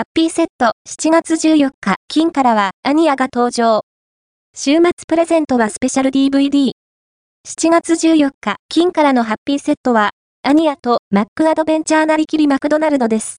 ハッピーセット7月14日、金からはアニアが登場。週末プレゼントはスペシャル DVD。7月14日、金からのハッピーセットは、アニアとマックアドベンチャーなりきりマクドナルドです。